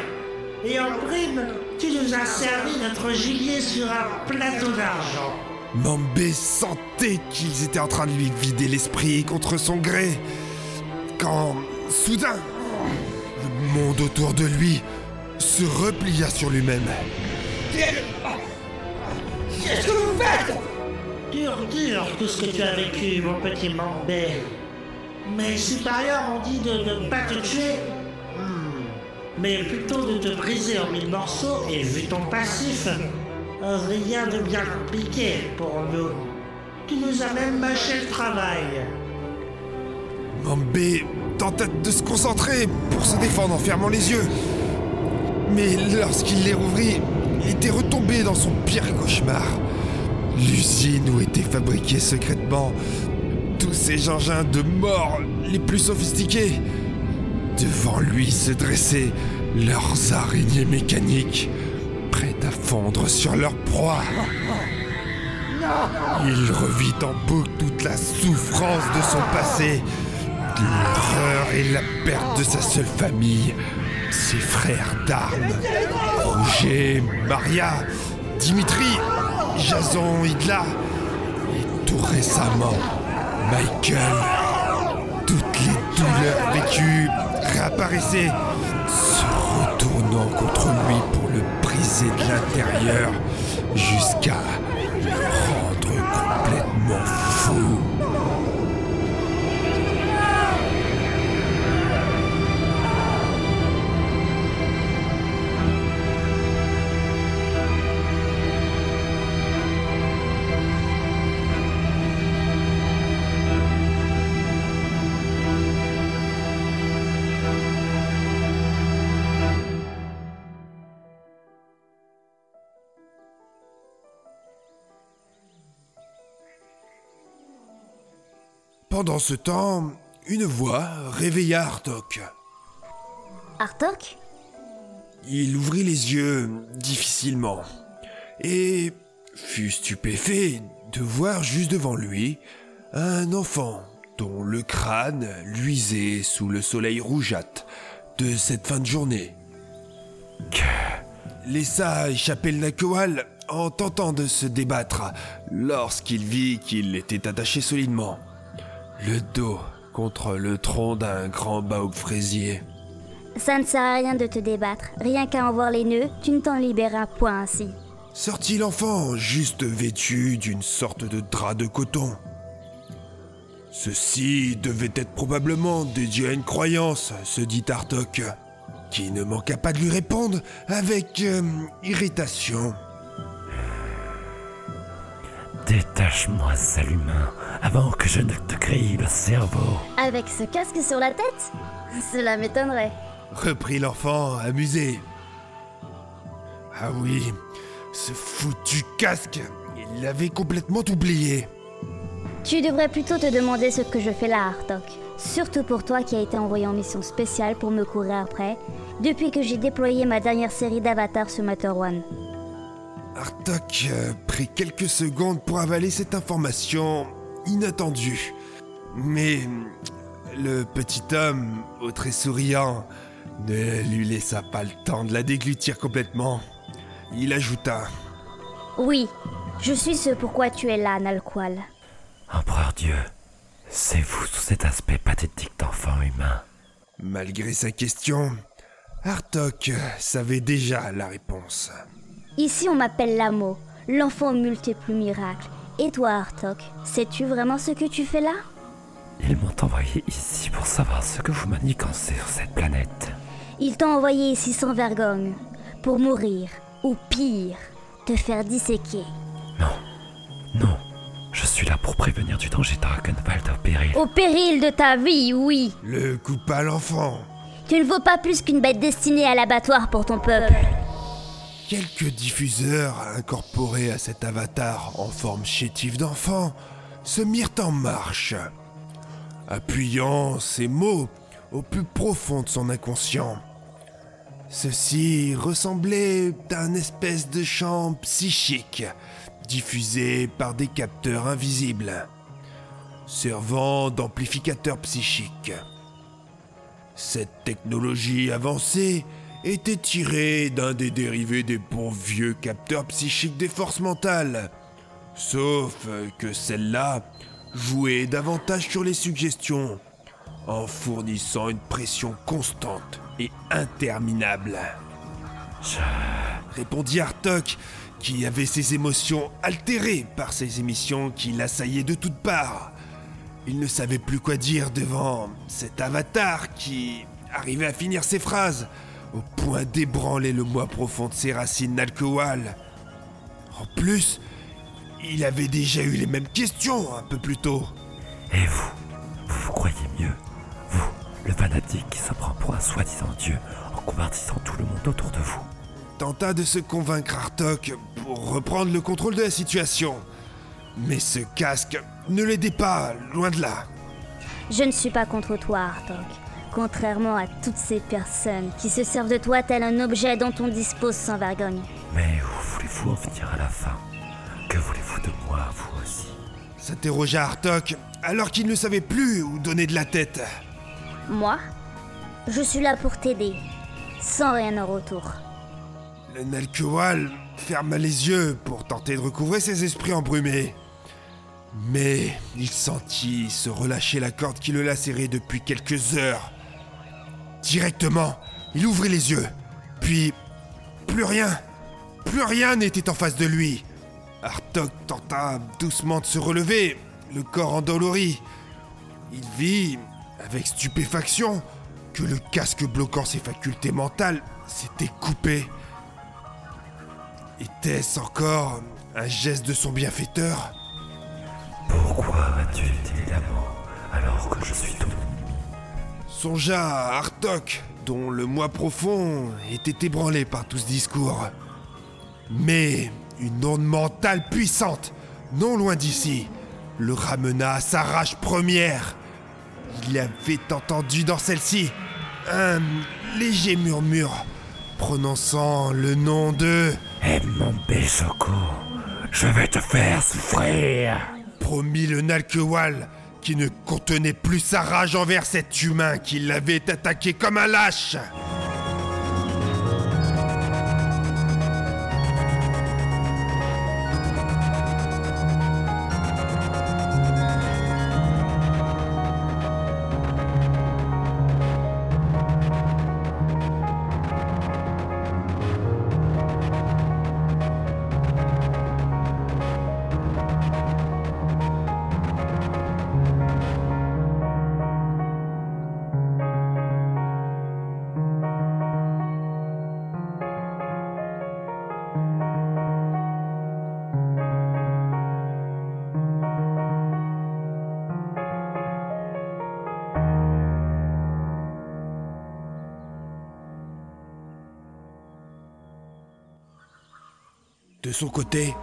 Et en prime, tu nous as servi notre gibier sur un plateau d'argent. Mambé sentait qu'ils étaient en train de lui vider l'esprit contre son gré. Quand, soudain, le monde autour de lui se replia sur lui-même. Qu'est-ce que vous faites? Dur, dur, tout ce que tu as vécu, mon petit Mambé. Mes supérieurs ont dit de ne pas te tuer. Mais plutôt de te briser en mille morceaux et vu ton passif, rien de bien compliqué pour nous. Tu nous as même mâché le travail. Mambé tenta de se concentrer pour se défendre en fermant les yeux. Mais lorsqu'il les rouvrit, il était retombé dans son pire cauchemar. L'usine où étaient fabriqués secrètement tous ces engins de mort les plus sophistiqués. Devant lui se dressaient leurs araignées mécaniques, prêtes à fondre sur leur proie. Il revit en boucle toute la souffrance de son passé, l'horreur et la perte de sa seule famille, ses frères d'armes, Roger, Maria, Dimitri, Jason, Idla, et tout récemment, Michael. Toutes les douleurs vécues réapparaissaient, se retournant contre lui pour le briser de l'intérieur, jusqu'à Pendant ce temps, une voix réveilla Hartok. Artok Il ouvrit les yeux difficilement et fut stupéfait de voir juste devant lui un enfant dont le crâne luisait sous le soleil rougeâtre de cette fin de journée. Laissa échapper le Nakoal en tentant de se débattre lorsqu'il vit qu'il était attaché solidement, le dos contre le tronc d'un grand baobab fraisier. Ça ne sert à rien de te débattre. Rien qu'à en voir les nœuds, tu ne t'en libéreras point ainsi. Sortit l'enfant, juste vêtu d'une sorte de drap de coton. Ceci devait être probablement dédié à une croyance, se dit Artok, qui ne manqua pas de lui répondre avec euh, irritation. Détache-moi, sale humain, avant que je ne te grille le cerveau. Avec ce casque sur la tête Cela m'étonnerait. Reprit l'enfant, amusé. Ah oui, ce foutu casque, il l'avait complètement oublié. Tu devrais plutôt te demander ce que je fais là, Artok. Surtout pour toi qui as été envoyé en mission spéciale pour me courir après, depuis que j'ai déployé ma dernière série d'avatars sur Matter One. Artok euh, prit quelques secondes pour avaler cette information inattendue. Mais le petit homme, au trait souriant, ne lui laissa pas le temps de la déglutir complètement. Il ajouta Oui, je suis ce pourquoi tu es là, Nalqual. Empereur Dieu, c'est vous sous cet aspect pathétique d'enfant humain. Malgré sa question, Artok savait déjà la réponse. Ici, on m'appelle Lamo, l'enfant aux multiples miracles. Et toi, Artok, sais-tu vraiment ce que tu fais là? Ils m'ont envoyé ici pour savoir ce que vous manigancez sur cette planète. Ils t'ont envoyé ici sans vergogne, pour mourir, ou pire, te faire disséquer. Non, je suis là pour prévenir du danger Dragonwald au péril. Au péril de ta vie, oui Le coupa l'enfant. Tu ne vaux pas plus qu'une bête destinée à l'abattoir pour ton peuple. Quelques diffuseurs incorporés à cet avatar en forme chétive d'enfant se mirent en marche, appuyant ces mots au plus profond de son inconscient. Ceci ressemblait à une espèce de chant psychique diffusé par des capteurs invisibles, servant d'amplificateur psychique. Cette technologie avancée était tirée d'un des dérivés des bons vieux capteurs psychiques des forces mentales, sauf que celle-là jouait davantage sur les suggestions, en fournissant une pression constante et interminable. Répondit Artok, qui avait ses émotions altérées par ces émissions qui l'assaillaient de toutes parts. Il ne savait plus quoi dire devant cet avatar qui arrivait à finir ses phrases, au point d'ébranler le moi profond de ses racines d'alcool. En plus, il avait déjà eu les mêmes questions un peu plus tôt. Et vous Vous vous croyez mieux Vous, le fanatique qui se prend pour un soi-disant dieu en convertissant tout le monde autour de vous. Tenta de se convaincre Artok pour reprendre le contrôle de la situation. Mais ce casque ne l'aidait pas, loin de là. Je ne suis pas contre toi, Artok. Contrairement à toutes ces personnes qui se servent de toi tel un objet dont on dispose sans vergogne. Mais où voulez-vous en venir à la fin? Que voulez-vous de moi, vous aussi? S'interrogea Artok alors qu'il ne savait plus où donner de la tête. Moi Je suis là pour t'aider, sans rien en retour. Le Nalkewal ferma les yeux pour tenter de recouvrer ses esprits embrumés. Mais il sentit se relâcher la corde qui le lacérait depuis quelques heures. Directement, il ouvrit les yeux. Puis, plus rien, plus rien n'était en face de lui. Artok tenta doucement de se relever, le corps endolori. Il vit, avec stupéfaction, que le casque bloquant ses facultés mentales s'était coupé. Était-ce encore un geste de son bienfaiteur? Pourquoi m'as-tu été l'amour Songea à Artok, dont le moi profond était ébranlé par tout ce discours. Mais une onde mentale puissante, non loin d'ici, le ramena à sa rage première. Il avait entendu dans celle-ci un léger murmure prononçant le nom de mon Choco, je vais te faire souffrir. Promis le Nalkewal, qui ne contenait plus sa rage envers cet humain qui l'avait attaqué comme un lâche. De son côté,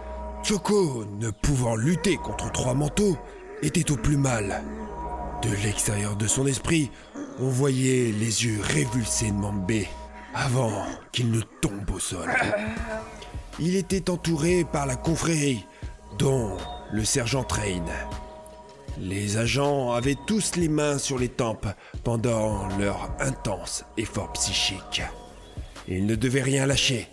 Choco, ne pouvant lutter contre trois manteaux, était au plus mal. De l'extérieur de son esprit, on voyait les yeux révulsés de Mambé avant qu'il ne tombe au sol. Il était entouré par la confrérie, dont le sergent Train. Les agents avaient tous les mains sur les tempes pendant leur intense effort psychique. Ils ne devaient rien lâcher,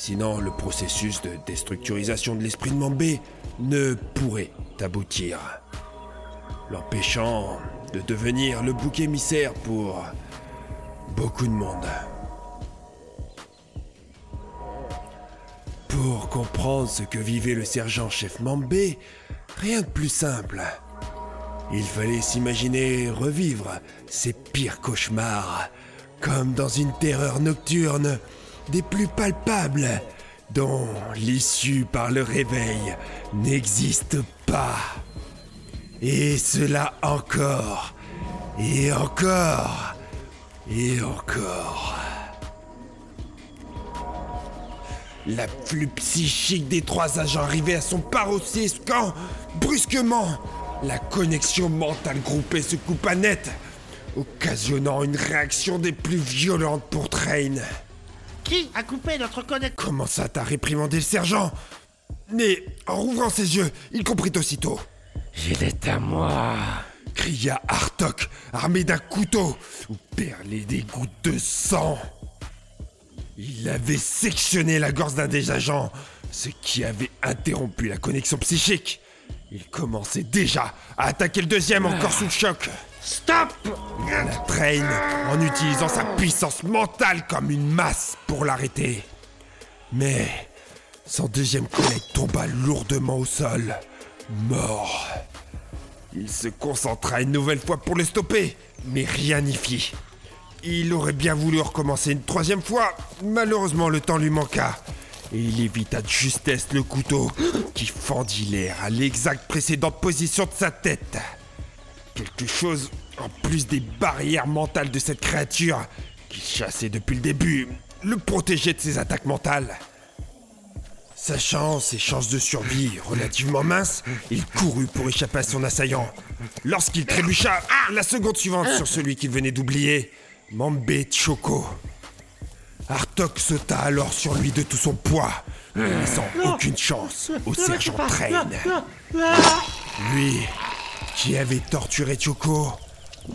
sinon le processus de déstructurisation de l'esprit de Mambé ne pourrait aboutir, l'empêchant de devenir le bouc émissaire pour beaucoup de monde. Pour comprendre ce que vivait le sergent-chef Mambé, rien de plus simple. Il fallait s'imaginer revivre ses pires cauchemars, comme dans une terreur nocturne des plus palpables, dont l'issue par le réveil n'existe pas. Et cela encore, et encore, et encore. L'afflux psychique des trois agents arrivait à son paroxysme quand, brusquement, la connexion mentale groupée se coupa net, occasionnant une réaction des plus violentes pour Train. Qui a coupé notre connexion Comment ça t'as réprimandé le sergent? Mais en rouvrant ses yeux, il comprit aussitôt. Il est à moi. Cria Hartok, armé d'un couteau où perlaient des gouttes de sang. Il avait sectionné la gorge d'un des agents, ce qui avait interrompu la connexion psychique. Il commençait déjà à attaquer le deuxième encore sous le choc. Stop La traîne en utilisant sa puissance mentale comme une masse pour l'arrêter. Mais son deuxième collègue tomba lourdement au sol, mort. Il se concentra une nouvelle fois pour le stopper, mais rien n'y fit. Il aurait bien voulu recommencer une troisième fois, malheureusement le temps lui manqua. Et il évita de justesse le couteau qui fendit l'air à l'exacte précédente position de sa tête. Quelque chose en plus des barrières mentales de cette créature qui chassait depuis le début, le protégeait de ses attaques mentales. Sachant ses chances de survie relativement minces, il courut pour échapper à son assaillant. Lorsqu'il trébucha la seconde suivante sur celui qu'il venait d'oublier, Mambé Choco. Hartok sauta alors sur lui de tout son poids, ne laissant aucune chance au sergent Train. Lui, qui avait torturé Choco,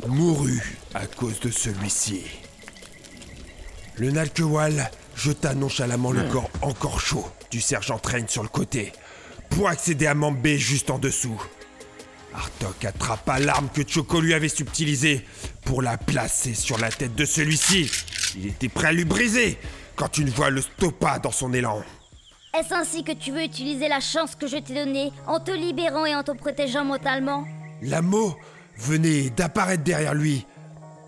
mourut à cause de celui-ci. Le Nalkewal jeta nonchalamment le corps encore chaud du sergent Train sur le côté, pour accéder à Mambé juste en dessous. Hartok attrapa l'arme que Choco lui avait subtilisée pour la placer sur la tête de celui-ci. Il était prêt à lui briser quand une voix le stoppa dans son élan. Est-ce ainsi que tu veux utiliser la chance que je t'ai donnée en te libérant et en te protégeant mentalement? La mot venait d'apparaître derrière lui,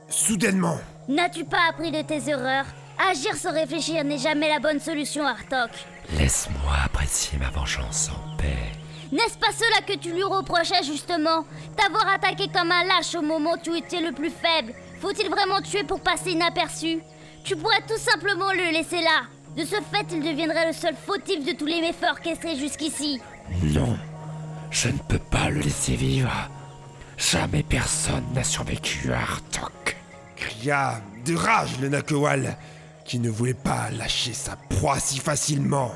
soudainement. N'as-tu pas appris de tes erreurs? Agir sans réfléchir n'est jamais la bonne solution, Artok. Laisse-moi apprécier ma vengeance en paix. N'est-ce pas cela que tu lui reprochais justement? T'avoir attaqué comme un lâche au moment où tu étais le plus faible Faut-il vraiment tuer pour passer inaperçu? Tu pourrais tout simplement le laisser là. De ce fait, il deviendrait le seul fautif de tous les méfaits orchestrés jusqu'ici. Non, je ne peux pas le laisser vivre. Jamais personne n'a survécu à Hartok. cria de rage le Nakewal, qui ne voulait pas lâcher sa proie si facilement.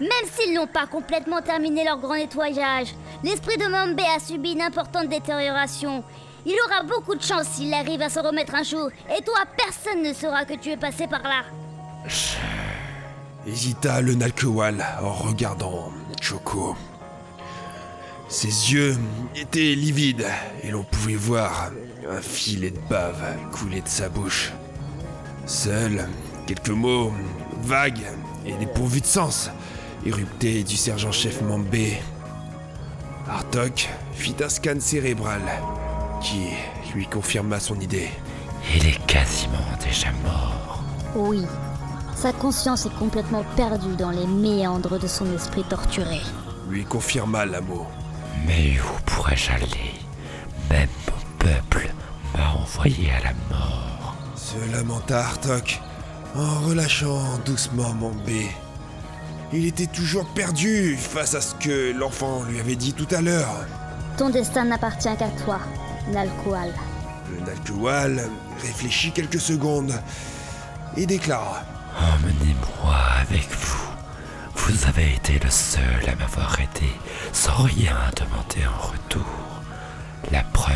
Même s'ils n'ont pas complètement terminé leur grand nettoyage, l'esprit de Mambe a subi une importante détérioration. Il aura beaucoup de chance s'il arrive à se remettre un jour, et toi, personne ne saura que tu es passé par là. Hésita le Nalkewal en regardant Choco. Ses yeux étaient livides et l'on pouvait voir un filet de bave couler de sa bouche. Seuls quelques mots vagues et dépourvus de sens éruptaient du sergent-chef Mambé. Artok fit un scan cérébral qui lui confirma son idée. Il est quasiment déjà mort. Oui, sa conscience est complètement perdue dans les méandres de son esprit torturé. Lui confirma l'amour. Mais où pourrais-je aller? Même mon peuple m'a envoyé à la mort. Se lamenta Artok en relâchant doucement Mambé. Il était toujours perdu face à ce que l'enfant lui avait dit tout à l'heure. Ton destin n'appartient qu'à toi, Nalkoal. Le Nalkewal réfléchit quelques secondes et déclara Emmenez-moi avec vous. Vous avez été le seul à m'avoir aidé sans rien demander en retour. La preuve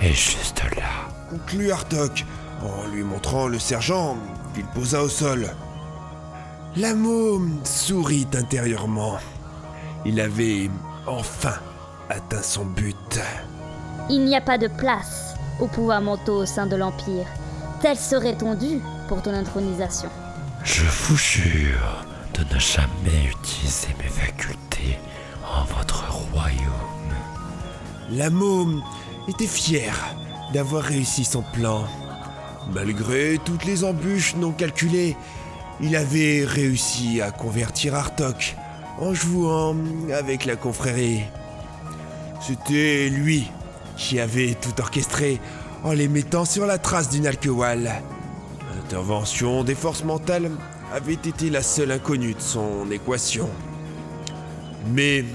est juste là. conclut Artok en lui montrant le sergent qu'il posa au sol. La môme sourit intérieurement. Il avait enfin atteint son but. Il n'y a pas de place au pouvoir mentaux au sein de l'Empire. Tel serait ton dû pour ton intronisation. Je vous jure de ne jamais utiliser mes facultés en votre royaume. La était fière d'avoir réussi son plan. Malgré toutes les embûches non calculées, il avait réussi à convertir Artok en jouant avec la confrérie. C'était lui qui avait tout orchestré en les mettant sur la trace du Nalkewal. L'intervention des forces mentales avait été la seule inconnue de son équation. Mais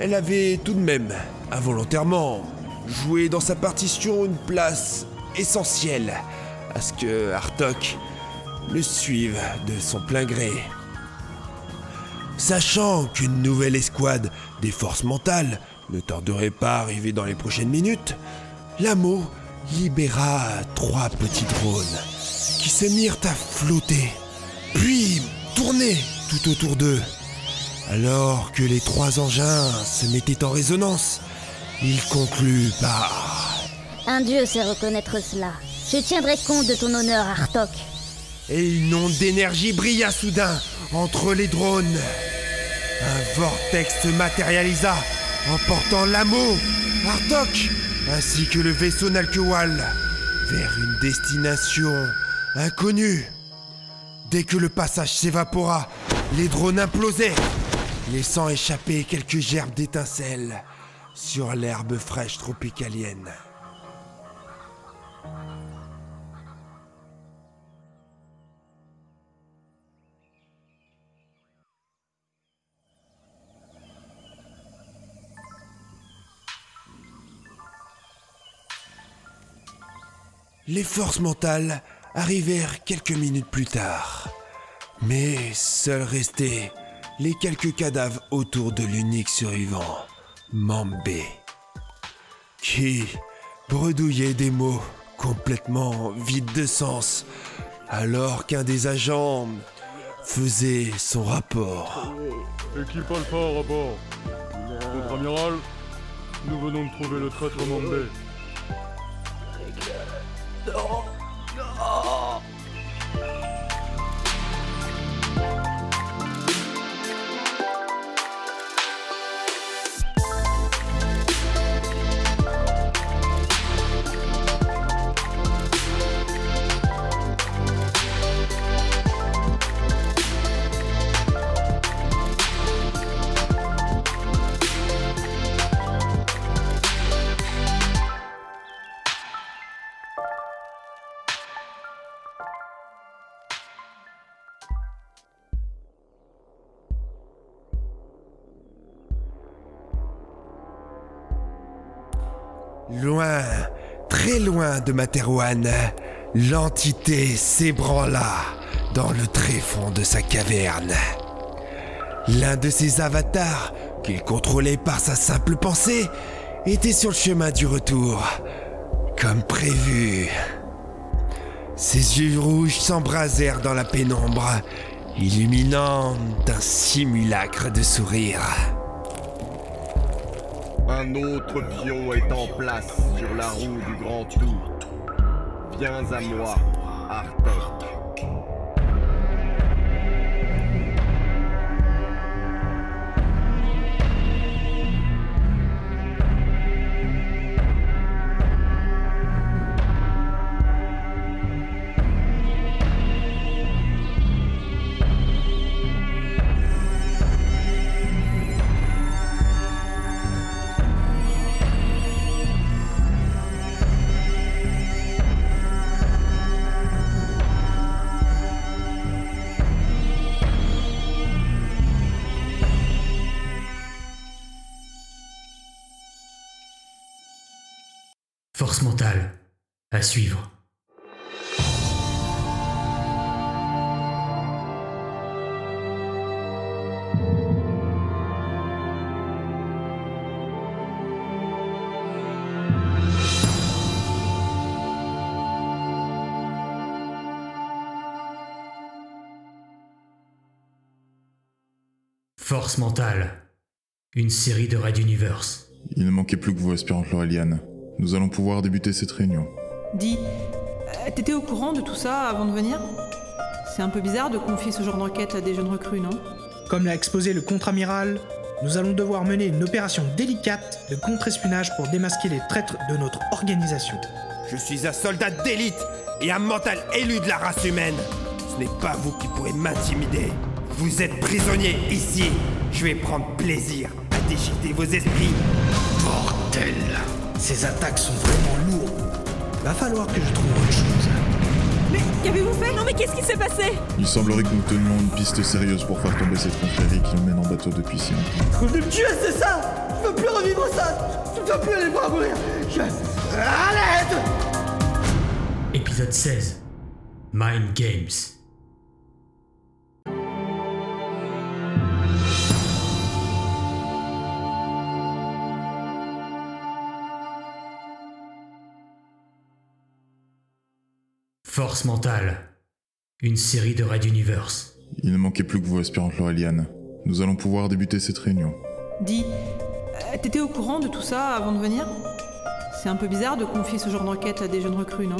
elle avait tout de même, involontairement, joué dans sa partition une place essentielle à ce que Artok le suive de son plein gré. Sachant qu'une nouvelle escouade des forces mentales ne tarderait pas à arriver dans les prochaines minutes, Lamo libéra trois petits drones qui se mirent à flotter, puis tourner tout autour d'eux. Alors que les trois engins se mettaient en résonance, il conclut par Un dieu sait reconnaître cela. Je tiendrai compte de ton honneur, Artok. et une onde d'énergie brilla soudain entre les drones. Un vortex se matérialisa, emportant l'amo, Artok, ainsi que le vaisseau Nalkewal, vers une destination inconnue. Dès que le passage s'évapora, les drones implosaient, laissant échapper quelques gerbes d'étincelles sur l'herbe fraîche tropicalienne. Les forces mentales arrivèrent quelques minutes plus tard. Mais seuls restaient les quelques cadavres autour de l'unique survivant, Mambé, qui bredouillait des mots complètement vides de sens, alors qu'un des agents faisait son rapport. Équipe Alpha à bord. Votre amiral, nous venons de trouver le traître Mambé. Loin Très loin de Materwan, l'entité s'ébranla dans le tréfonds de sa caverne. L'un de ses avatars, qu'il contrôlait par sa simple pensée, était sur le chemin du retour, comme prévu. Ses yeux rouges s'embrasèrent dans la pénombre, illuminant d'un simulacre de sourire. Un autre pion est en place sur la roue du grand tour. Viens à moi, Artek. Force mentale. Une série de Red Universe. Il ne manquait plus que vous, aspirante Laureliane. Nous allons pouvoir débuter cette réunion. Dis, euh, t'étais au courant de tout ça avant de venir? C'est un peu bizarre de confier ce genre d'enquête à des jeunes recrues, non? Comme l'a exposé le contre-amiral, nous allons devoir mener une opération délicate de contre-espionnage pour démasquer les traîtres de notre organisation. Je suis un soldat d'élite et un mental élu de la race humaine. Ce n'est pas vous qui pourrez m'intimider. Vous êtes prisonnier ici. Je vais prendre plaisir à déchiqueter vos esprits. Bordel Ces attaques sont vraiment lourdes. Va falloir que je trouve autre chose. Mais qu'avez-vous fait? Non mais qu'est-ce qui s'est passé? Il semblerait que nous tenions une piste sérieuse pour faire tomber cette confrérie qui nous mène en bateau depuis si longtemps. Vous venez me tuer, c'est ça Je veux plus revivre ça Je ne veux plus aller voir mourir Je... Arrête Épisode 16. Mind Games. Force mentale. Une série de Red Universe. Il ne manquait plus que vous, aspirante Laureliane. Nous allons pouvoir débuter cette réunion. Dis, euh, t'étais au courant de tout ça avant de venir? C'est un peu bizarre de confier ce genre d'enquête à des jeunes recrues, non?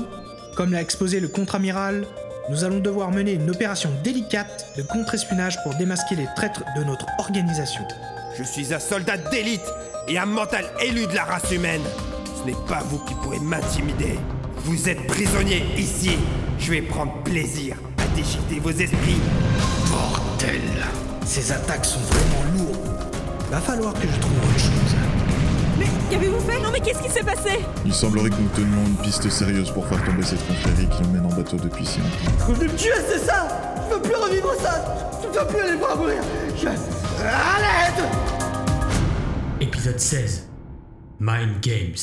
Comme l'a exposé le contre-amiral, nous allons devoir mener une opération délicate de contre-espionnage pour démasquer les traîtres de notre organisation. Je suis un soldat d'élite et un mental élu de la race humaine. Ce n'est pas vous qui pourrez m'intimider. Vous êtes prisonnier ici. Je vais prendre plaisir à déchiqueter vos esprits. Bordel Ces attaques sont vraiment lourdes. Va falloir que je trouve autre chose. Mais qu'avez-vous fait? Non mais qu'est-ce qui s'est passé? Il semblerait que nous tenions une piste sérieuse pour faire tomber cette confrérie qui nous mène en bateau depuis si longtemps. Vous venez me tuer, c'est ça? Je veux plus revivre ça Je ne veux plus aller voir mourir Je... Arrête Épisode 16. Mind Games.